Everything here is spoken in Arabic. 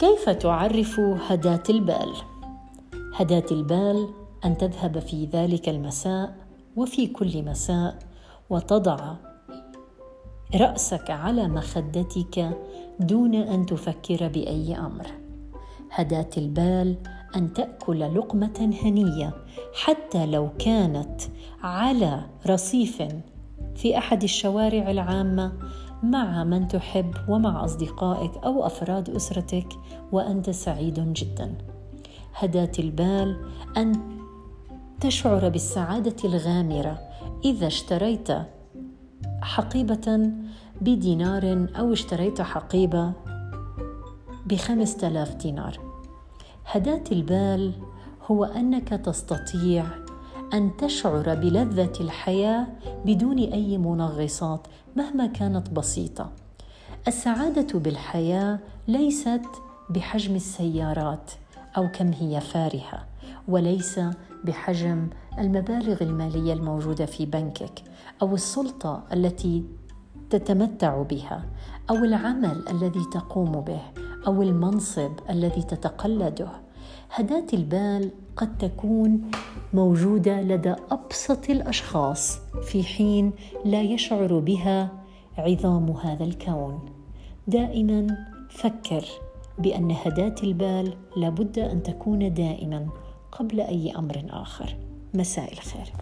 كيف تعرف هداة البال؟ هداة البال أن تذهب في ذلك المساء وفي كل مساء وتضع رأسك على مخدتك دون أن تفكر بأي أمر. هداة البال أن تأكل لقمة هنية حتى لو كانت على رصيف في أحد الشوارع العامة مع من تحب ومع أصدقائك أو أفراد أسرتك وأنت سعيد جدا. هداة البال أن تشعر بالسعادة الغامرة إذا اشتريت حقيبة بدينار أو اشتريت حقيبة بخمسة آلاف دينار. هداة البال هو أنك تستطيع أن تشعر بلذة الحياة بدون أي منغصات مهما كانت بسيطة. السعادة بالحياة ليست بحجم السيارات أو كم هي فارهة وليس بحجم المبالغ المالية الموجودة في بنكك أو السلطة التي تتمتع بها أو العمل الذي تقوم به أو المنصب الذي تتقلده. هداة البال قد تكون موجودة لدى أبسط الأشخاص في حين لا يشعر بها عظام هذا الكون. دائما فكر بأن هداة البال لابد أن تكون دائما قبل أي أمر آخر. مساء الخير.